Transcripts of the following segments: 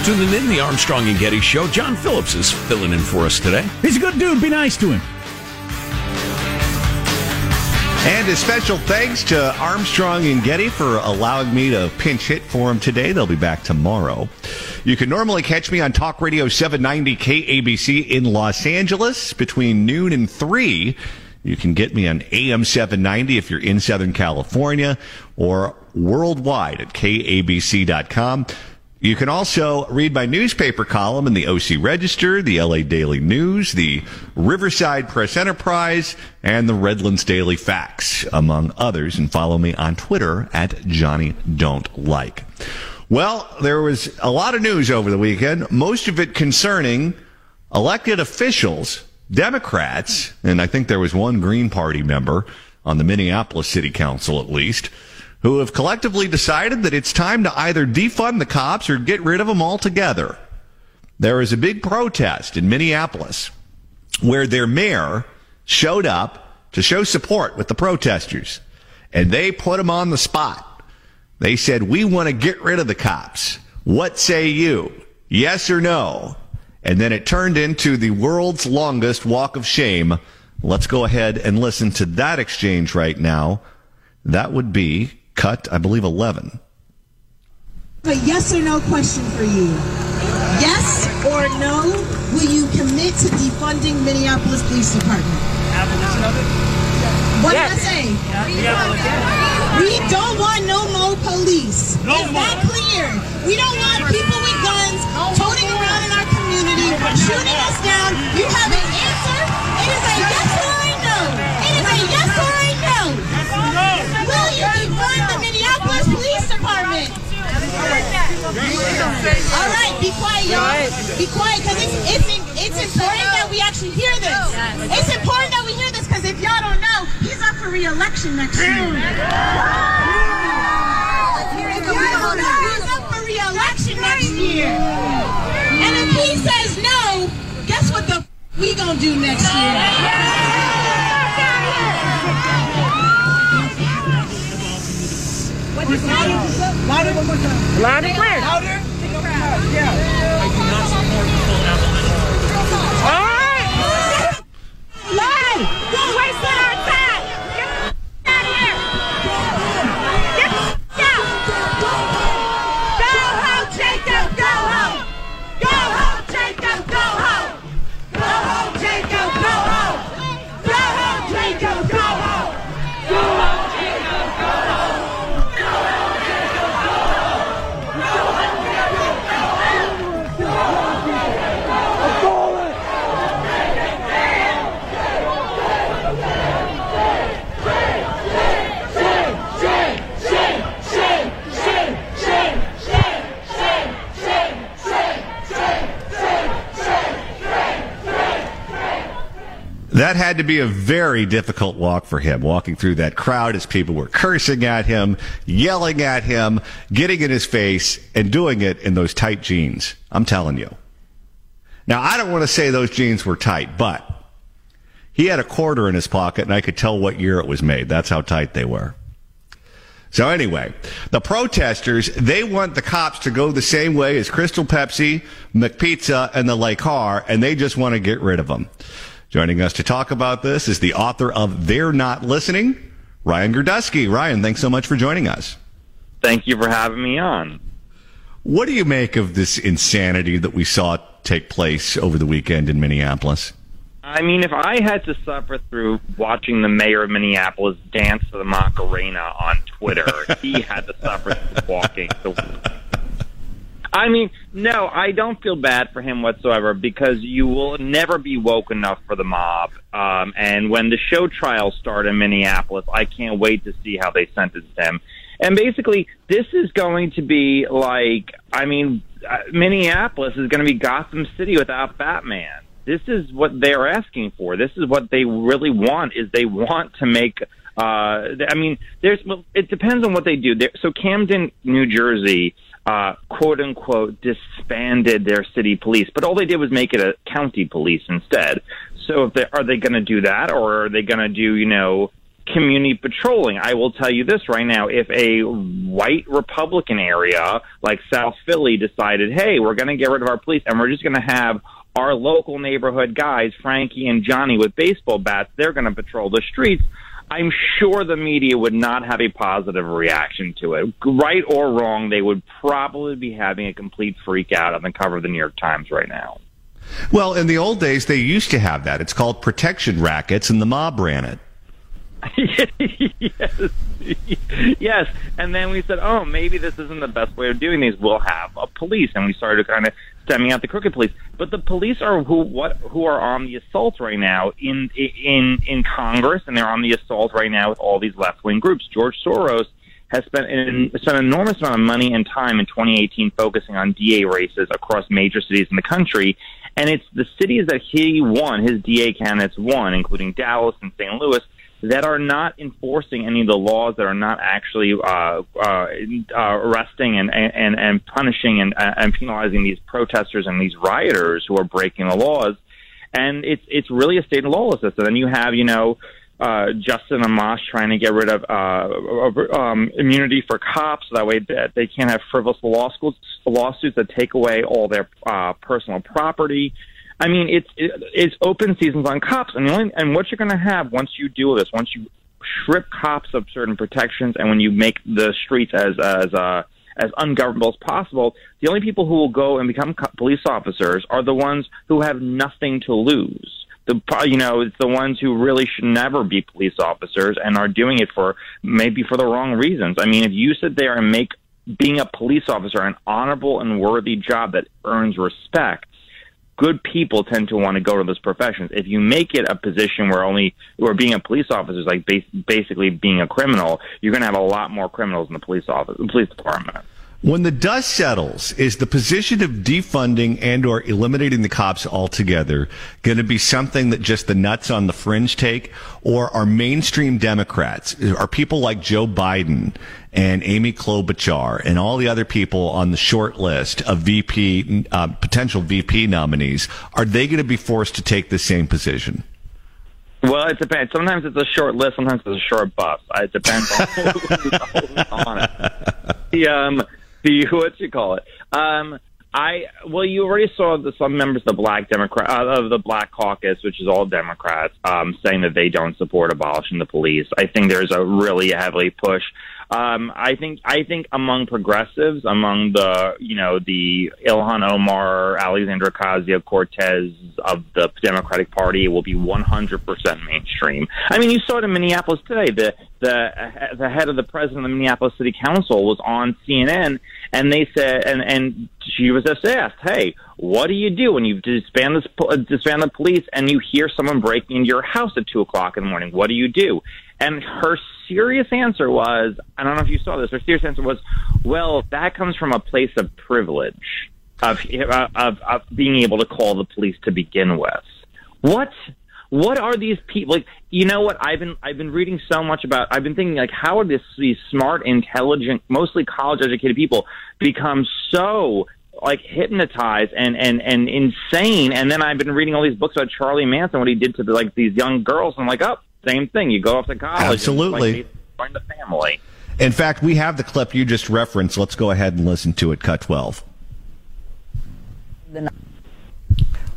For tuning in the Armstrong and Getty Show. John Phillips is filling in for us today. He's a good dude. Be nice to him. And a special thanks to Armstrong and Getty for allowing me to pinch hit for him today. They'll be back tomorrow. You can normally catch me on Talk Radio 790 KABC in Los Angeles between noon and 3. You can get me on AM 790 if you're in Southern California or worldwide at kabc.com. You can also read my newspaper column in the OC Register, the LA Daily News, the Riverside Press Enterprise, and the Redlands Daily Facts, among others, and follow me on Twitter at Johnny Don't Like. Well, there was a lot of news over the weekend, most of it concerning elected officials, Democrats, and I think there was one Green Party member on the Minneapolis City Council at least, who have collectively decided that it's time to either defund the cops or get rid of them altogether. There is a big protest in Minneapolis where their mayor showed up to show support with the protesters and they put them on the spot. They said, we want to get rid of the cops. What say you? Yes or no? And then it turned into the world's longest walk of shame. Let's go ahead and listen to that exchange right now. That would be cut, I believe, 11. A yes or no question for you. Yes or no, will you commit to defunding Minneapolis Police Department? Abolition of it? What yes. did I say? Yeah, we, we don't want no more police. No Is more. that clear? We don't want people with guns toting around in our community, shooting us down. You have an answer? It is a yes All right, be quiet, y'all. Be quiet, because it's, it's, it's important that we actually hear this. It's important that we hear this, because if y'all don't know, he's up for re-election next year. He's up for re-election next year. And if he says no, guess what the we gonna do next year? What is that? Louder one more time. Loud and clear. Louder. Yeah. That had to be a very difficult walk for him, walking through that crowd as people were cursing at him, yelling at him, getting in his face, and doing it in those tight jeans. I'm telling you. Now, I don't want to say those jeans were tight, but he had a quarter in his pocket, and I could tell what year it was made. That's how tight they were. So anyway, the protesters, they want the cops to go the same way as Crystal Pepsi, McPizza, and the Le Car, and they just want to get rid of them. Joining us to talk about this is the author of They're Not Listening, Ryan Gerdusky. Ryan, thanks so much for joining us. Thank you for having me on. What do you make of this insanity that we saw take place over the weekend in Minneapolis? I mean, if I had to suffer through watching the mayor of Minneapolis dance to the Macarena on Twitter, he had to suffer through walking the. I mean, no, I don't feel bad for him whatsoever because you will never be woke enough for the mob. Um, and when the show trials start in Minneapolis, I can't wait to see how they sentence him. And basically, this is going to be like, I mean, uh, Minneapolis is going to be Gotham City without Batman. This is what they're asking for. This is what they really want. Is they want to make. Uh, I mean, there's. Well, it depends on what they do. There, so Camden, New Jersey, uh, quote unquote, disbanded their city police, but all they did was make it a county police instead. So, if they are they going to do that, or are they going to do, you know, community patrolling. I will tell you this right now. If a white Republican area like South Philly decided, hey, we're going to get rid of our police and we're just going to have our local neighborhood guys, Frankie and Johnny with baseball bats, they're going to patrol the streets. I'm sure the media would not have a positive reaction to it. Right or wrong, they would probably be having a complete freak out on the cover of the New York Times right now. Well, in the old days, they used to have that. It's called protection rackets, and the mob ran it. yes. yes. And then we said, oh, maybe this isn't the best way of doing these. We'll have a police. And we started to kind of stemming out the crooked police. But the police are who what who are on the assault right now in in in Congress, and they're on the assault right now with all these left wing groups. George Soros has spent an, spent an enormous amount of money and time in 2018 focusing on DA races across major cities in the country. And it's the cities that he won, his DA candidates won, including Dallas and St. Louis, that are not enforcing any of the laws, that are not actually uh, uh, uh, arresting and, and, and punishing and, and penalizing these protesters and these rioters who are breaking the laws. And it's it's really a state of lawlessness. And then you have, you know, uh, Justin Amash trying to get rid of uh, um, immunity for cops. That way, that they can't have frivolous law schools, lawsuits that take away all their uh, personal property. I mean, it's it, it's open seasons on cops, and the only and what you're going to have once you do this, once you strip cops of certain protections, and when you make the streets as as uh, as ungovernable as possible, the only people who will go and become co- police officers are the ones who have nothing to lose. The you know it's the ones who really should never be police officers and are doing it for maybe for the wrong reasons. I mean, if you sit there and make being a police officer an honorable and worthy job that earns respect good people tend to want to go to those professions. If you make it a position where only where being a police officer is like bas- basically being a criminal, you're going to have a lot more criminals in the police office, the police department. When the dust settles, is the position of defunding and or eliminating the cops altogether going to be something that just the nuts on the fringe take? Or are mainstream Democrats, are people like Joe Biden and Amy Klobuchar and all the other people on the short list of VP, uh, potential VP nominees, are they going to be forced to take the same position? Well, it depends. Sometimes it's a short list. Sometimes it's a short bus. It depends on who's on it. The um, the what you call it? Um, I well, you already saw the, some members of the Black Democrat uh, of the Black Caucus, which is all Democrats, um, saying that they don't support abolishing the police. I think there's a really heavily push. Um, I think I think among progressives, among the you know the Ilhan Omar, Alexandra Ocasio Cortez of the Democratic Party, will be 100% mainstream. I mean, you saw it in Minneapolis today. The the the head of the president of the Minneapolis City Council was on CNN, and they said, and and she was just asked, "Hey, what do you do when you disband the disband the police and you hear someone breaking into your house at two o'clock in the morning? What do you do?" And her serious answer was, I don't know if you saw this. Her serious answer was, "Well, that comes from a place of privilege, of of, of being able to call the police to begin with." What what are these people like you know what i've been i've been reading so much about i've been thinking like how are this, these smart intelligent mostly college educated people become so like hypnotized and and and insane and then i've been reading all these books about charlie manson what he did to the, like these young girls and i'm like oh same thing you go off to college Absolutely. and, like, join the family In fact, we have the clip you just referenced. Let's go ahead and listen to it. Cut 12.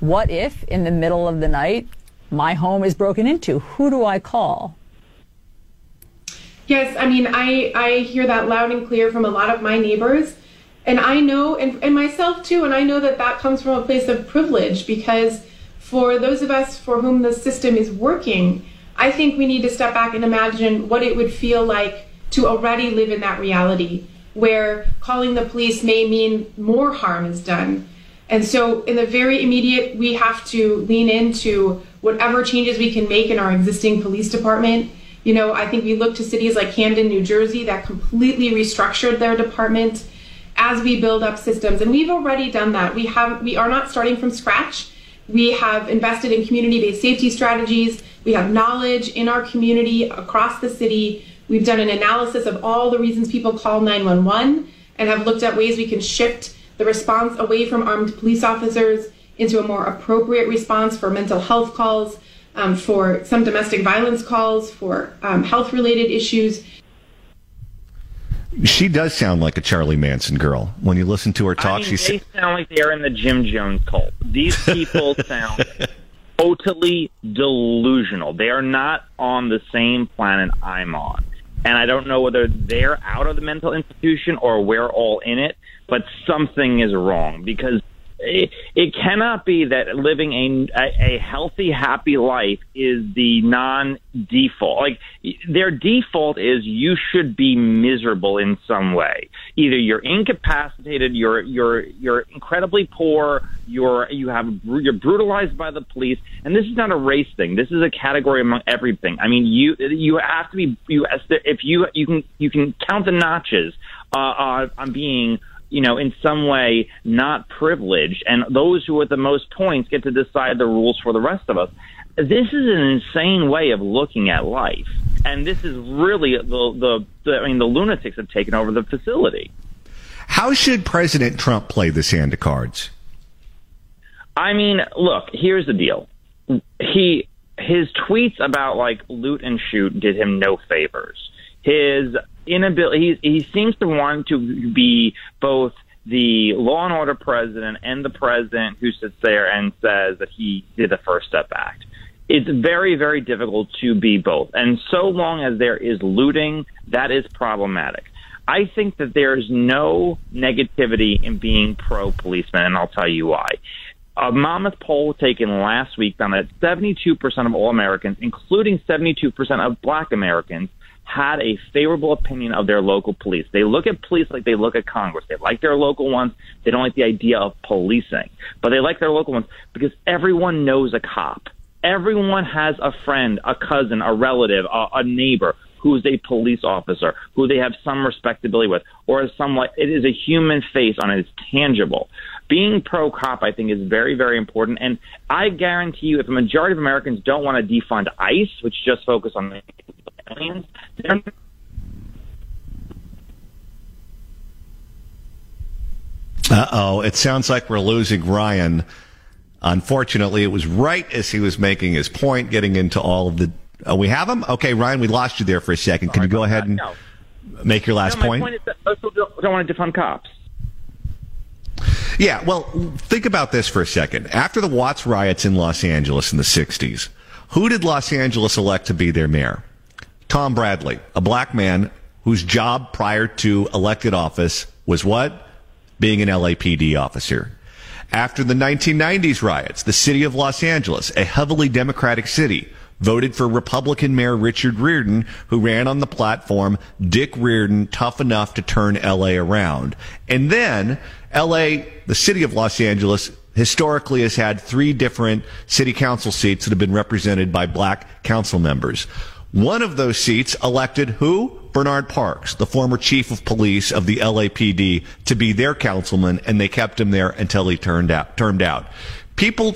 What if in the middle of the night my home is broken into? Who do I call? Yes, I mean, I, I hear that loud and clear from a lot of my neighbors. And I know, and, and myself too, and I know that that comes from a place of privilege because for those of us for whom the system is working, I think we need to step back and imagine what it would feel like to already live in that reality where calling the police may mean more harm is done. And so, in the very immediate, we have to lean into whatever changes we can make in our existing police department. You know, I think we look to cities like Camden, New Jersey, that completely restructured their department as we build up systems. And we've already done that. We have we are not starting from scratch. We have invested in community-based safety strategies. We have knowledge in our community across the city. We've done an analysis of all the reasons people call 911 and have looked at ways we can shift the response away from armed police officers into a more appropriate response for mental health calls, um, for some domestic violence calls, for um, health related issues. She does sound like a Charlie Manson girl. When you listen to her talk, I mean, she's they sound like they're in the Jim Jones cult. These people sound totally delusional. They are not on the same planet I'm on. And I don't know whether they're out of the mental institution or we're all in it, but something is wrong because it, it cannot be that living a, a, healthy, happy life is the non default. Like their default is you should be miserable in some way. Either you're incapacitated, you're you're you're incredibly poor, you're you have you're brutalized by the police, and this is not a race thing. This is a category among everything. I mean, you you have to be you if you you can you can count the notches uh, uh, on being you know, in some way not privileged, and those who are the most points get to decide the rules for the rest of us. This is an insane way of looking at life, and this is really the the, the I mean, the lunatics have taken over the facility. How should President Trump play this hand of cards? I mean, look, here's the deal. He his tweets about like loot and shoot did him no favors. His inability he, he seems to want to be both the law and order president and the president who sits there and says that he did the first step act. It's very very difficult to be both. And so long as there is looting that is problematic. I think that there's no negativity in being pro policeman and i'll tell you why. A mammoth poll taken last week found that 72% of all Americans, including 72% of black Americans, had a favorable opinion of their local police. They look at police like they look at Congress. They like their local ones. They don't like the idea of policing, but they like their local ones because everyone knows a cop. Everyone has a friend, a cousin, a relative, a, a neighbor who's a police officer, who they have some respectability with, or some like it is a human face on it. It's tangible. Being pro cop, I think, is very, very important. And I guarantee you, if a majority of Americans don't want to defund ICE, which just focus on the aliens, they're Uh oh, it sounds like we're losing Ryan. Unfortunately, it was right as he was making his point, getting into all of the. Oh, we have him? Okay, Ryan, we lost you there for a second. Can you go ahead and No. make your last no, point? point is that don't, don't want to defund cops. Yeah, well, think about this for a second. After the Watts riots in Los Angeles in the 60s, who did Los Angeles elect to be their mayor? Tom Bradley, a black man whose job prior to elected office was what? Being an LAPD officer. After the 1990s riots, the city of Los Angeles, a heavily Democratic city, voted for Republican Mayor Richard Riordan, who ran on the platform, Dick Riordan, tough enough to turn LA around. And then LA, the city of Los Angeles, historically has had three different city council seats that have been represented by black council members. One of those seats elected who? Bernard Parks, the former chief of police of the LAPD, to be their councilman, and they kept him there until he turned out, termed out. People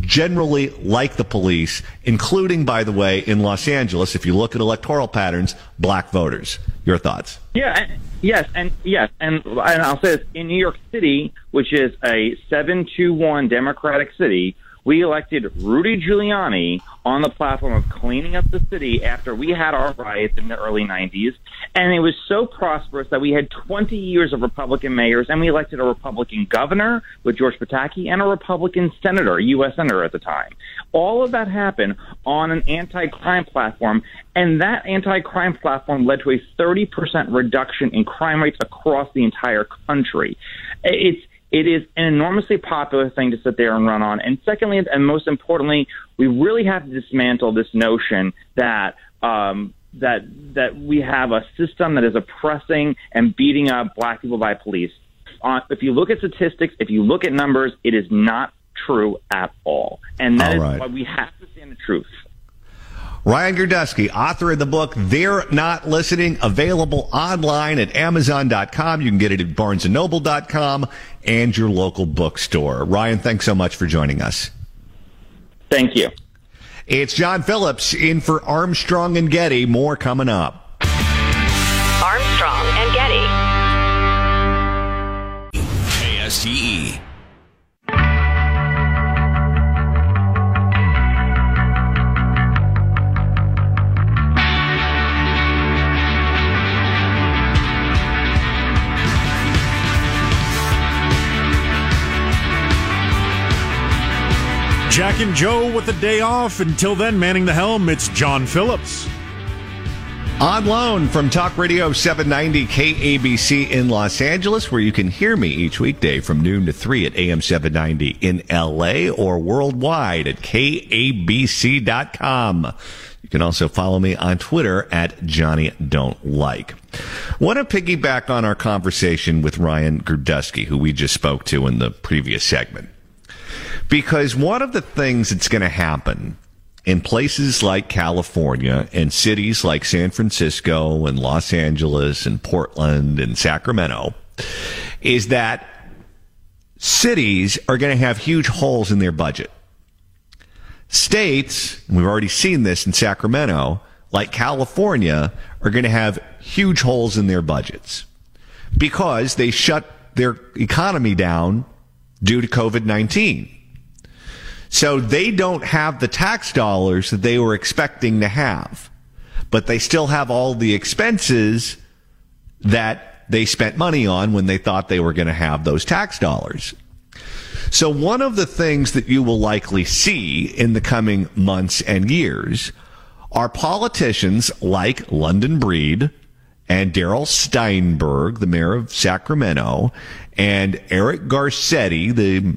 generally like the police, including, by the way, in Los Angeles, if you look at electoral patterns, black voters. Your thoughts? Yeah, and, yes, and yes, and and I'll say this: in New York City, which is a seven-two-one Democratic city, we elected Rudy Giuliani on the platform of cleaning up the city after we had our riots in the early '90s, and it was so prosperous that we had 20 years of Republican mayors, and we elected a Republican governor with George Pataki and a Republican senator, U.S. senator at the time. All of that happened on an anti-crime platform, and that anti-crime platform led to a 30% reduction in crime rates across the entire country. It's it is an enormously popular thing to sit there and run on. And secondly, and most importantly, we really have to dismantle this notion that um, that that we have a system that is oppressing and beating up black people by police. Uh, if you look at statistics, if you look at numbers, it is not true at all. And that All is right. why we have to stand the truth. Ryan Gerdusky, author of the book They're Not Listening, available online at Amazon.com. You can get it at BarnesandNoble.com and your local bookstore. Ryan, thanks so much for joining us. Thank you. It's John Phillips in for Armstrong and Getty. More coming up. Jack and Joe with the day off. Until then, manning the helm, it's John Phillips. On loan from Talk Radio 790 KABC in Los Angeles, where you can hear me each weekday from noon to 3 at AM 790 in LA or worldwide at KABC.com. You can also follow me on Twitter at Johnny Don't Like. Want to piggyback on our conversation with Ryan Gerdusky, who we just spoke to in the previous segment. Because one of the things that's going to happen in places like California and cities like San Francisco and Los Angeles and Portland and Sacramento is that cities are going to have huge holes in their budget. States, and we've already seen this in Sacramento, like California, are going to have huge holes in their budgets because they shut their economy down due to COVID 19. So they don't have the tax dollars that they were expecting to have, but they still have all the expenses that they spent money on when they thought they were going to have those tax dollars. So one of the things that you will likely see in the coming months and years are politicians like London Breed and Darrell Steinberg, the mayor of Sacramento, and Eric Garcetti, the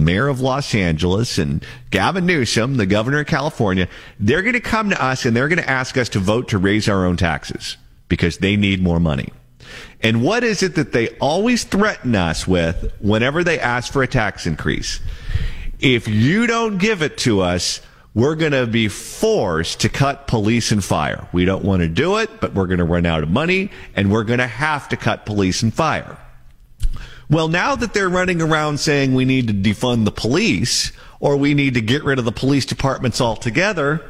mayor of Los Angeles, and Gavin Newsom, the governor of California, they're going to come to us and they're going to ask us to vote to raise our own taxes because they need more money. And what is it that they always threaten us with whenever they ask for a tax increase? If you don't give it to us, we're going to be forced to cut police and fire. We don't want to do it, but we're going to run out of money and we're going to have to cut police and fire. Well, now that they're running around saying we need to defund the police or we need to get rid of the police departments altogether,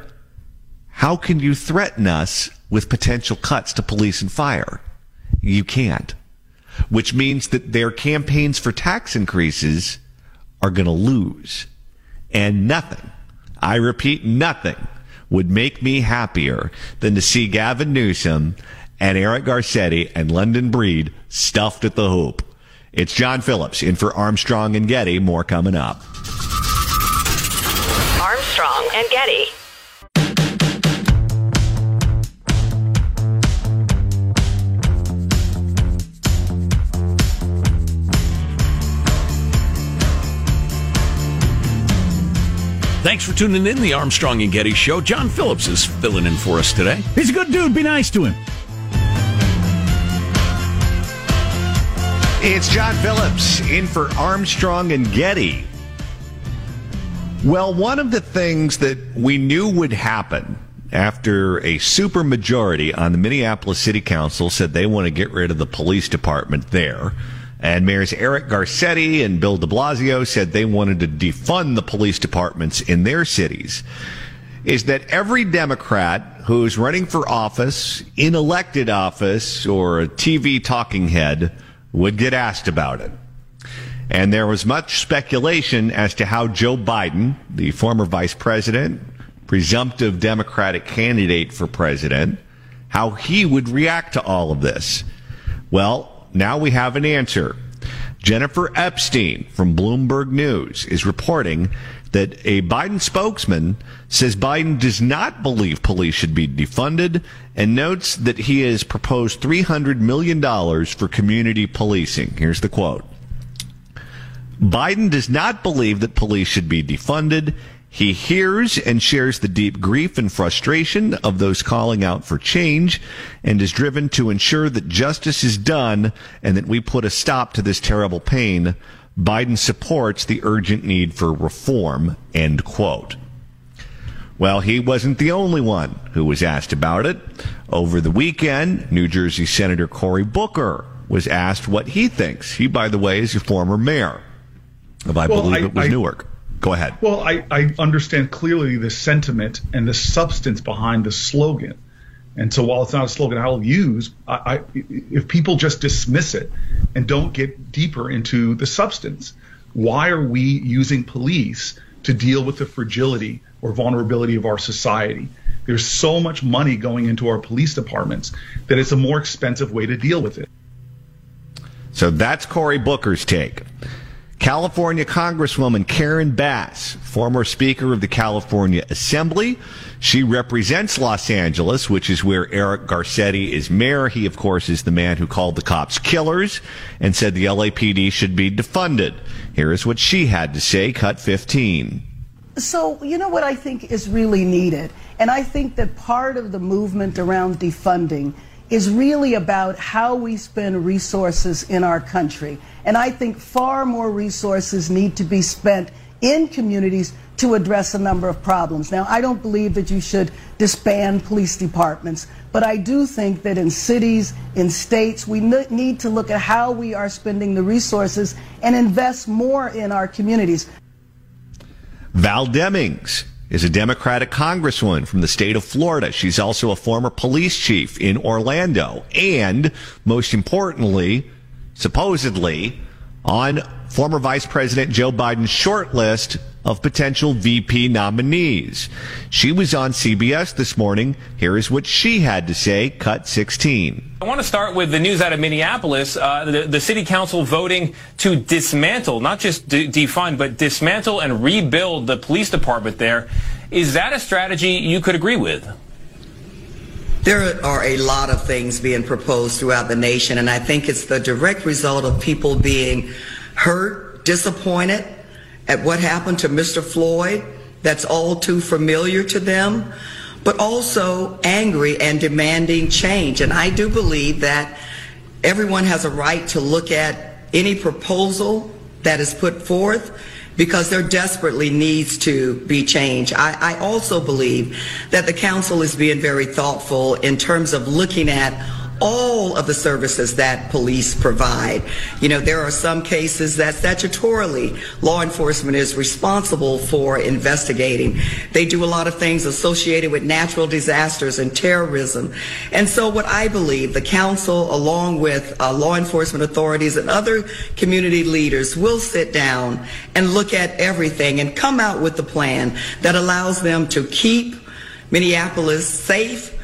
how can you threaten us with potential cuts to police and fire? You can't. Which means that their campaigns for tax increases are going to lose. And nothing, I repeat, nothing would make me happier than to see Gavin Newsom and Eric Garcetti and London Breed stuffed at the hoop. It's John Phillips in for Armstrong and Getty. More coming up. Armstrong and Getty. Thanks for tuning in the Armstrong and Getty Show. John Phillips is filling in for us today. He's a good dude. Be nice to him. It's John Phillips in for Armstrong and Getty. Well, one of the things that we knew would happen after a supermajority on the Minneapolis City Council said they want to get rid of the police department there, and mayors Eric Garcetti and Bill de Blasio said they wanted to defund the police departments in their cities, is that every Democrat who's running for office, in elected office, or a TV talking head would get asked about it. And there was much speculation as to how Joe Biden, the former vice president, presumptive Democratic candidate for president, how he would react to all of this. Well, now we have an answer. Jennifer Epstein from Bloomberg News is reporting that a Biden spokesman says Biden does not believe police should be defunded and notes that he has proposed $300 million for community policing. Here's the quote. Biden does not believe that police should be defunded. He hears and shares the deep grief and frustration of those calling out for change and is driven to ensure that justice is done and that we put a stop to this terrible pain. Biden supports the urgent need for reform, end quote. Well, he wasn't the only one who was asked about it. Over the weekend, New Jersey Senator Cory Booker was asked what he thinks. He, by the way, is a former mayor of, I Well, believe I- it was I- Newark. Go ahead. Well, I, I understand clearly the sentiment and the substance behind the slogan. And so while it's not a slogan I'll use, I, I, if people just dismiss it and don't get deeper into the substance, why are we using police to deal with the fragility or vulnerability of our society? There's so much money going into our police departments that it's a more expensive way to deal with it. So that's Cory Booker's take. California Congresswoman Karen Bass, former Speaker of the California Assembly. She represents Los Angeles, which is where Eric Garcetti is mayor. He, of course, is the man who called the cops killers and said the LAPD should be defunded. Here is what she had to say, cut 15. So, you know what I think is really needed? And I think that part of the movement around defunding is really about how we spend resources in our country. And I think far more resources need to be spent in communities to address a number of problems. Now, I don't believe that you should disband police departments, but I do think that in cities, in states, we need to look at how we are spending the resources and invest more in our communities. Val Demings is a Democratic congresswoman from the state of Florida. She's also a former police chief in Orlando. And most importantly, supposedly on former Vice President Joe Biden's short list of potential VP nominees. She was on CBS this morning. Here is what she had to say, cut 16. I want to start with the news out of Minneapolis. Uh, the, the city council voting to dismantle, not just de- defund, but dismantle and rebuild the police department there. Is that a strategy you could agree with? There are a lot of things being proposed throughout the nation, and I think it's the direct result of people being hurt, disappointed at what happened to Mr. Floyd. That's all too familiar to them, but also angry and demanding change. And I do believe that everyone has a right to look at any proposal that is put forth because there desperately needs to be change. I, I also believe that the council is being very thoughtful in terms of looking at all of the services that police provide. You know, there are some cases that statutorily law enforcement is responsible for investigating. They do a lot of things associated with natural disasters and terrorism. And so what I believe the council, along with uh, law enforcement authorities and other community leaders will sit down and look at everything and come out with a plan that allows them to keep Minneapolis safe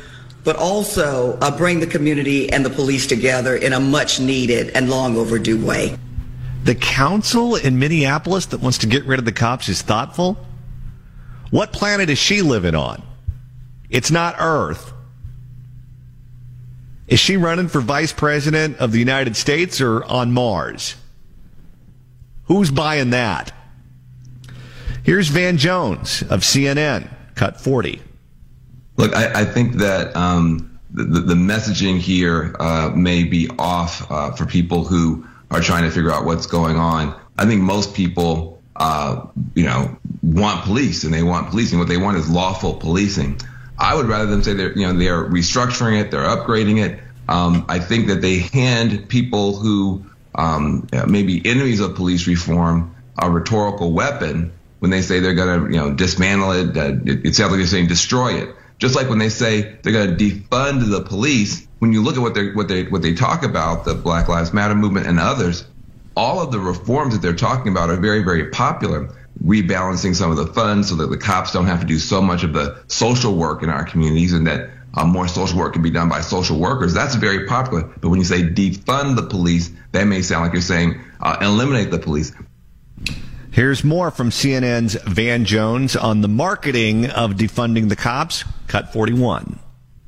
but also uh, bring the community and the police together in a much needed and long overdue way. The council in Minneapolis that wants to get rid of the cops is thoughtful? What planet is she living on? It's not Earth. Is she running for vice president of the United States or on Mars? Who's buying that? Here's Van Jones of CNN, cut 40. Look, I, I think that um, the, the, messaging here uh, may be off uh, for people who are trying to figure out what's going on. I think most people, uh, you know, want police and they want policing. What they want is lawful policing. I would rather them say they're, you know, they're restructuring it, they're upgrading it. Um, I think that they hand people who um, may be enemies of police reform a rhetorical weapon when they say they're going to, you know, dismantle it. it. It sounds like they're saying destroy it. Just like when they say they're going to defund the police, when you look at what they what they what they talk about, the Black Lives Matter movement and others, all of the reforms that they're talking about are very very popular. Rebalancing some of the funds so that the cops don't have to do so much of the social work in our communities, and that uh, more social work can be done by social workers. That's very popular. But when you say defund the police, that may sound like you're saying uh, eliminate the police. Here's more from CNN's Van Jones on the marketing of defunding the cops. Cut 41.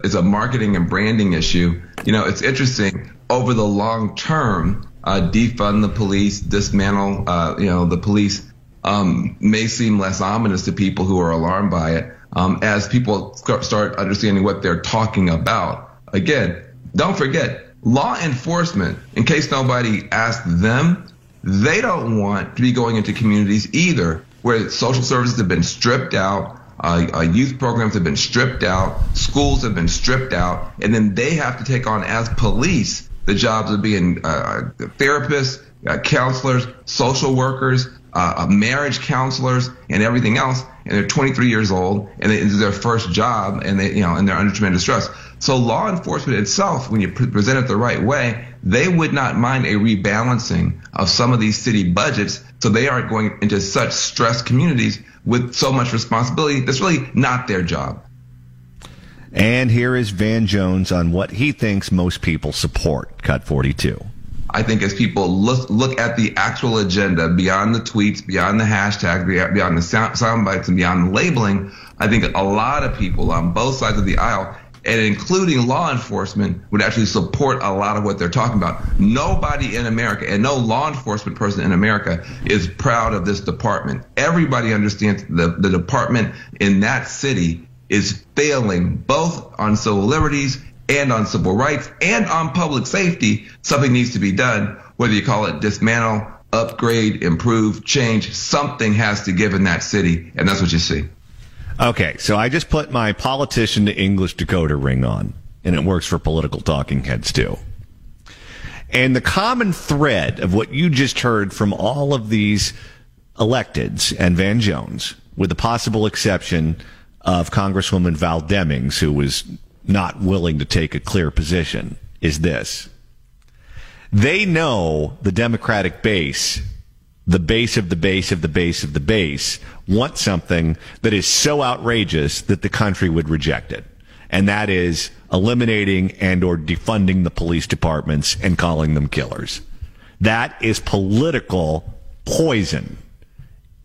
It's a marketing and branding issue. You know, it's interesting. Over the long term, uh, defund the police, dismantle, uh, you know, the police um, may seem less ominous to people who are alarmed by it. Um, as people start understanding what they're talking about. Again, don't forget, law enforcement, in case nobody asked them, they don't want to be going into communities either where social services have been stripped out, uh, uh, youth programs have been stripped out, schools have been stripped out, and then they have to take on as police the jobs of being uh, therapists, uh, counselors, social workers, uh, uh, marriage counselors, and everything else. And they're 23 years old, and they, it's their first job, and they, you know, and they're under tremendous stress. So law enforcement itself, when you pre- present it the right way, they would not mind a rebalancing of some of these city budgets so they aren't going into such stressed communities with so much responsibility that's really not their job. And here is Van Jones on what he thinks most people support. Cut 42. I think as people look look at the actual agenda beyond the tweets, beyond the hashtag, beyond the sound, sound bites, and beyond the labeling, I think a lot of people on both sides of the aisle and including law enforcement would actually support a lot of what they're talking about. Nobody in America and no law enforcement person in America is proud of this department. Everybody understands the, the department in that city is failing both on civil liberties and on civil rights and on public safety. Something needs to be done, whether you call it dismantle, upgrade, improve, change, something has to give in that city. And that's what you see. Okay, so I just put my politician to English decoder ring on, and it works for political talking heads too. And the common thread of what you just heard from all of these electeds and Van Jones, with the possible exception of Congresswoman Val Demings, who was not willing to take a clear position, is this. They know the Democratic base the base of the base of the base of the base want something that is so outrageous that the country would reject it. And that is eliminating and or defunding the police departments and calling them killers. That is political poison.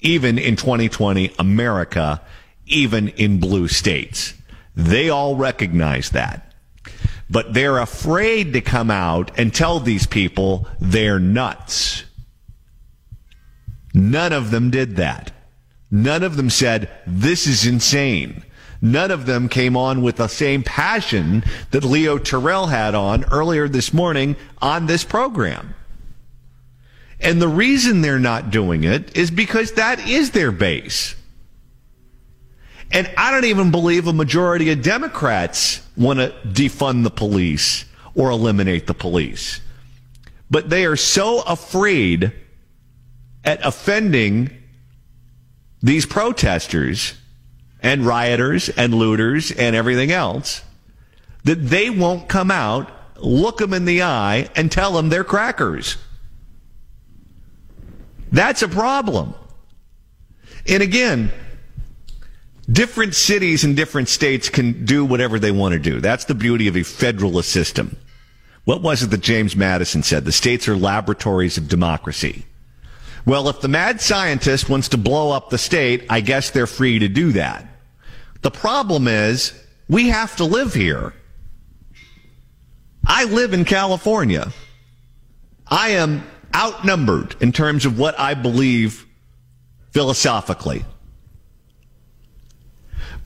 Even in 2020 America, even in blue states. They all recognize that. But they're afraid to come out and tell these people they're nuts None of them did that. None of them said, this is insane. None of them came on with the same passion that Leo Terrell had on earlier this morning on this program. And the reason they're not doing it is because that is their base. And I don't even believe a majority of Democrats want to defund the police or eliminate the police. But they are so afraid at offending these protesters and rioters and looters and everything else that they won't come out, look them in the eye, and tell them they're crackers. That's a problem. And again, different cities and different states can do whatever they want to do. That's the beauty of a federalist system. What was it that James Madison said? The states are laboratories of democracy. Well, if the mad scientist wants to blow up the state, I guess they're free to do that. The problem is we have to live here. I live in California. I am outnumbered in terms of what I believe philosophically.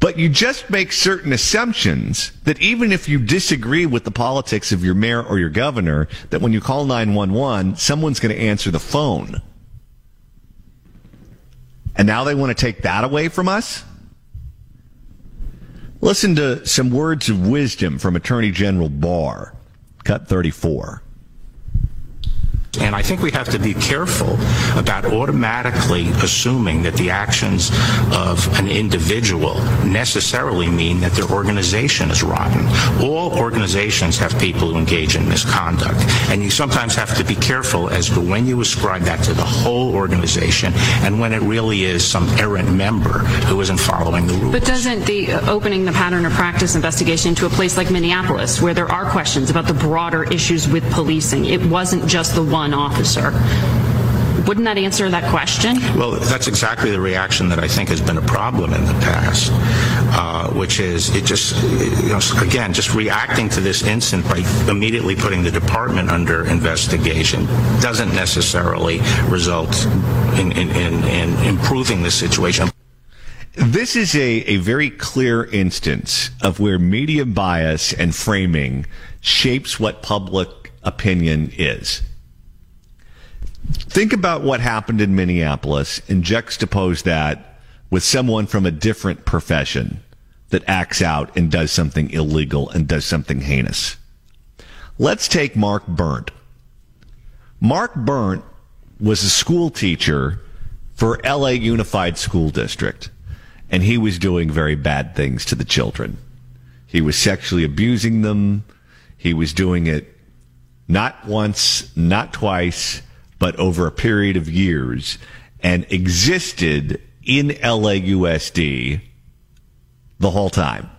But you just make certain assumptions that even if you disagree with the politics of your mayor or your governor, that when you call 911, someone's going to answer the phone. And now they want to take that away from us? Listen to some words of wisdom from Attorney General Barr, cut 34. And I think we have to be careful about automatically assuming that the actions of an individual necessarily mean that their organization is rotten. All organizations have people who engage in misconduct. And you sometimes have to be careful as to when you ascribe that to the whole organization and when it really is some errant member who isn't following the rules. But doesn't the uh, opening the pattern or practice investigation to a place like Minneapolis, where there are questions about the broader issues with policing, it wasn't just the one officer. Wouldn't that answer that question? Well, that's exactly the reaction that I think has been a problem in the past, uh, which is it just, you know, again, just reacting to this incident by immediately putting the department under investigation doesn't necessarily result in, in, in, in improving the situation. This is a, a very clear instance of where media bias and framing shapes what public opinion is. Think about what happened in Minneapolis and juxtapose that with someone from a different profession that acts out and does something illegal and does something heinous. Let's take Mark Berndt. Mark Berndt was a school teacher for LA Unified School District, and he was doing very bad things to the children. He was sexually abusing them. He was doing it not once, not twice, but over a period of years and existed in LAUSD the whole time.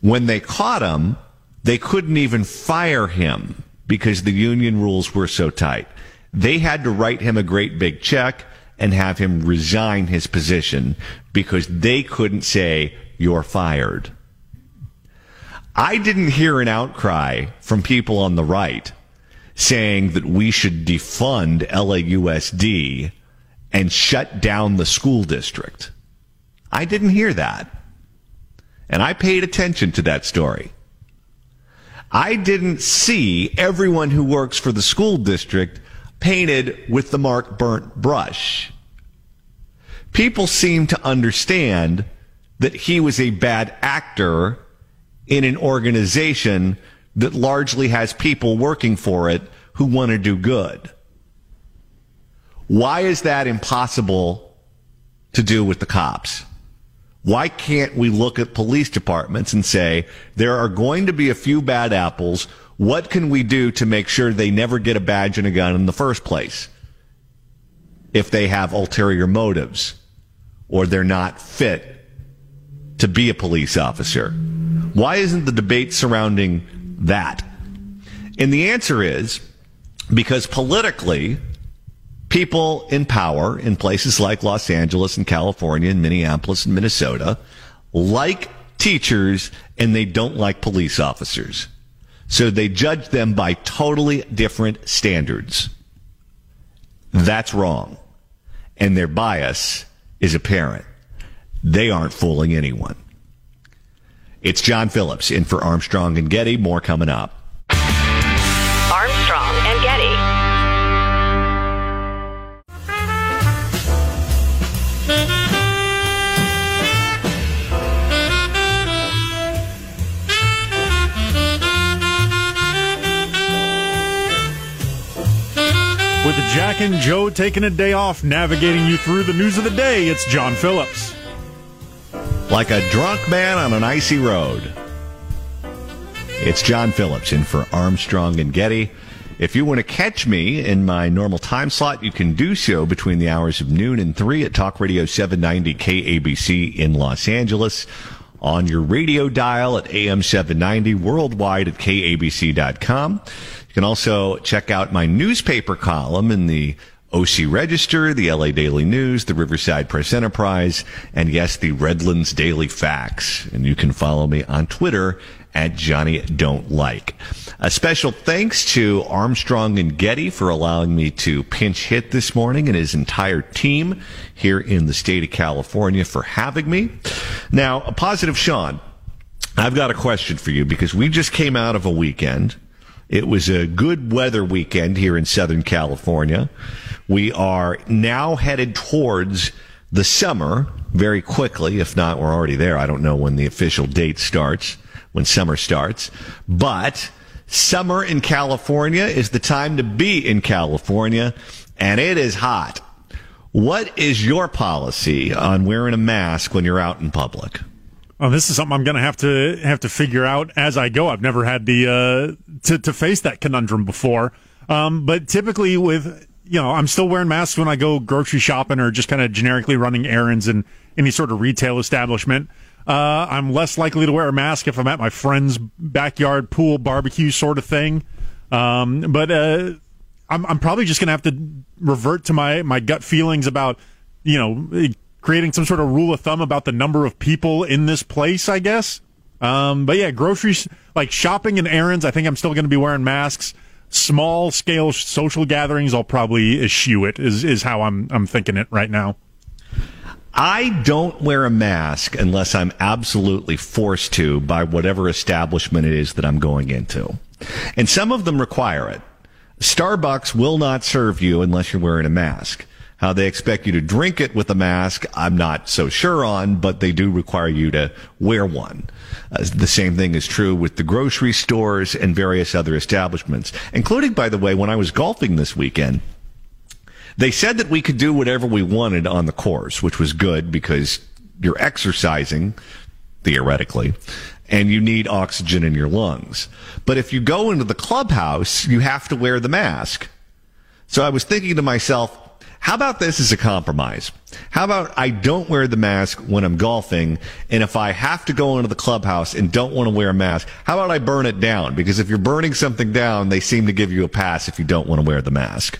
When they caught him, they couldn't even fire him because the union rules were so tight. They had to write him a great big check and have him resign his position because they couldn't say, you're fired. I didn't hear an outcry from people on the right saying that we should defund LAUSD and shut down the school district. I didn't hear that. And I paid attention to that story. I didn't see everyone who works for the school district painted with the Mark Berndt brush. People seem to understand that he was a bad actor in an organization that largely has people working for it who want to do good. Why is that impossible to do with the cops? Why can't we look at police departments and say, there are going to be a few bad apples. What can we do to make sure they never get a badge and a gun in the first place? If they have ulterior motives or they're not fit to be a police officer. Why isn't the debate surrounding that? And the answer is because politically, people in power in places like Los Angeles and California and Minneapolis and Minnesota like teachers and they don't like police officers. So they judge them by totally different standards. That's wrong. And their bias is apparent. They aren't fooling anyone. It's John Phillips in for Armstrong and Getty. More coming up. Armstrong and Getty. With Jack and Joe taking a day off, navigating you through the news of the day, it's John Phillips. Like a drunk man on an icy road. It's John Phillips in for Armstrong and Getty. If you want to catch me in my normal time slot, you can do so between the hours of noon and 3 at Talk Radio 790 KABC in Los Angeles, on your radio dial at AM 790, worldwide at KABC.com. You can also check out my newspaper column in the OC Register, the LA Daily News, the Riverside Press Enterprise, and yes, the Redlands Daily Facts. And you can follow me on Twitter at Johnny Don't Like. A special thanks to Armstrong and Getty for allowing me to pinch hit this morning and his entire team here in the state of California for having me. Now, a positive Sean, I've got a question for you because we just came out of a weekend. It was a good weather weekend here in Southern California. We are now headed towards the summer very quickly. If not, we're already there. I don't know when the official date starts, when summer starts, but summer in California is the time to be in California and it is hot. What is your policy on wearing a mask when you're out in public? Oh, this is something I'm going to have to have to figure out as I go. I've never had the uh, to to face that conundrum before. Um, but typically, with you know, I'm still wearing masks when I go grocery shopping or just kind of generically running errands in any sort of retail establishment. Uh, I'm less likely to wear a mask if I'm at my friend's backyard pool barbecue sort of thing. Um, but uh, I'm, I'm probably just going to have to revert to my, my gut feelings about, you know, creating some sort of rule of thumb about the number of people in this place, I guess. Um, but yeah, groceries, like shopping and errands, I think I'm still going to be wearing masks. Small scale social gatherings, I'll probably eschew it, is, is how I'm, I'm thinking it right now. I don't wear a mask unless I'm absolutely forced to by whatever establishment it is that I'm going into. And some of them require it. Starbucks will not serve you unless you're wearing a mask. How they expect you to drink it with a mask, I'm not so sure on, but they do require you to wear one. Uh, the same thing is true with the grocery stores and various other establishments, including, by the way, when I was golfing this weekend. They said that we could do whatever we wanted on the course, which was good because you're exercising, theoretically, and you need oxygen in your lungs. But if you go into the clubhouse, you have to wear the mask. So I was thinking to myself, how about this as a compromise? How about I don't wear the mask when I'm golfing, and if I have to go into the clubhouse and don't want to wear a mask, how about I burn it down? Because if you're burning something down, they seem to give you a pass if you don't want to wear the mask.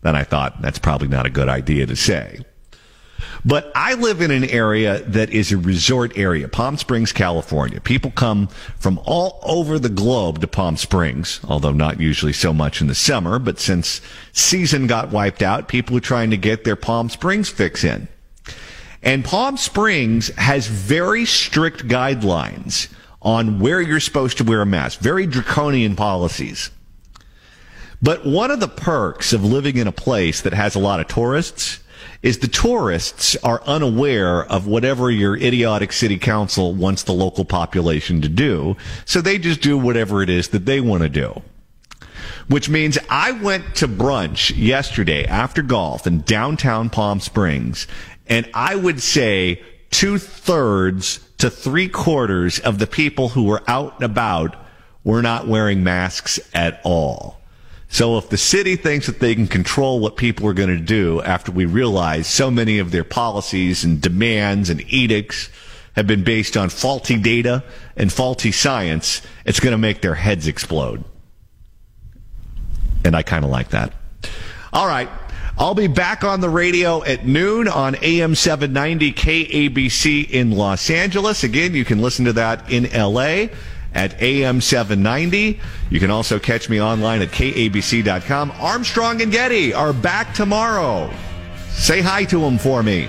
Then I thought that's probably not a good idea to say. But I live in an area that is a resort area, Palm Springs, California. People come from all over the globe to Palm Springs, although not usually so much in the summer. But since season got wiped out, people are trying to get their Palm Springs fix in. And Palm Springs has very strict guidelines on where you're supposed to wear a mask, very draconian policies. But one of the perks of living in a place that has a lot of tourists is the tourists are unaware of whatever your idiotic city council wants the local population to do. So they just do whatever it is that they want to do. Which means I went to brunch yesterday after golf in downtown Palm Springs, and I would say two thirds to three quarters of the people who were out and about were not wearing masks at all. So if the city thinks that they can control what people are going to do after we realize so many of their policies and demands and edicts have been based on faulty data and faulty science, it's going to make their heads explode. And I kind of like that. All right. I'll be back on the radio at noon on AM 790 KABC in Los Angeles. Again, you can listen to that in LA at AM 790. You can also catch me online at KABC.com. Armstrong and Getty are back tomorrow. Say hi to them for me.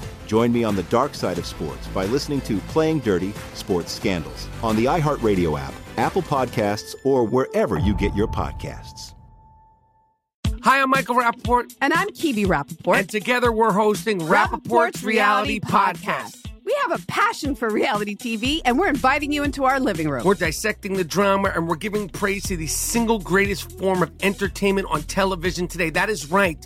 Join me on the dark side of sports by listening to Playing Dirty Sports Scandals on the iHeartRadio app, Apple Podcasts, or wherever you get your podcasts. Hi, I'm Michael Rapaport. And I'm Kebe Rapaport. And together we're hosting Rapaport's, Reality Podcast. We have a passion for reality TV, and we're inviting you into our living room. We're dissecting the drama and we're giving praise to the single greatest form of entertainment on television today. That is right.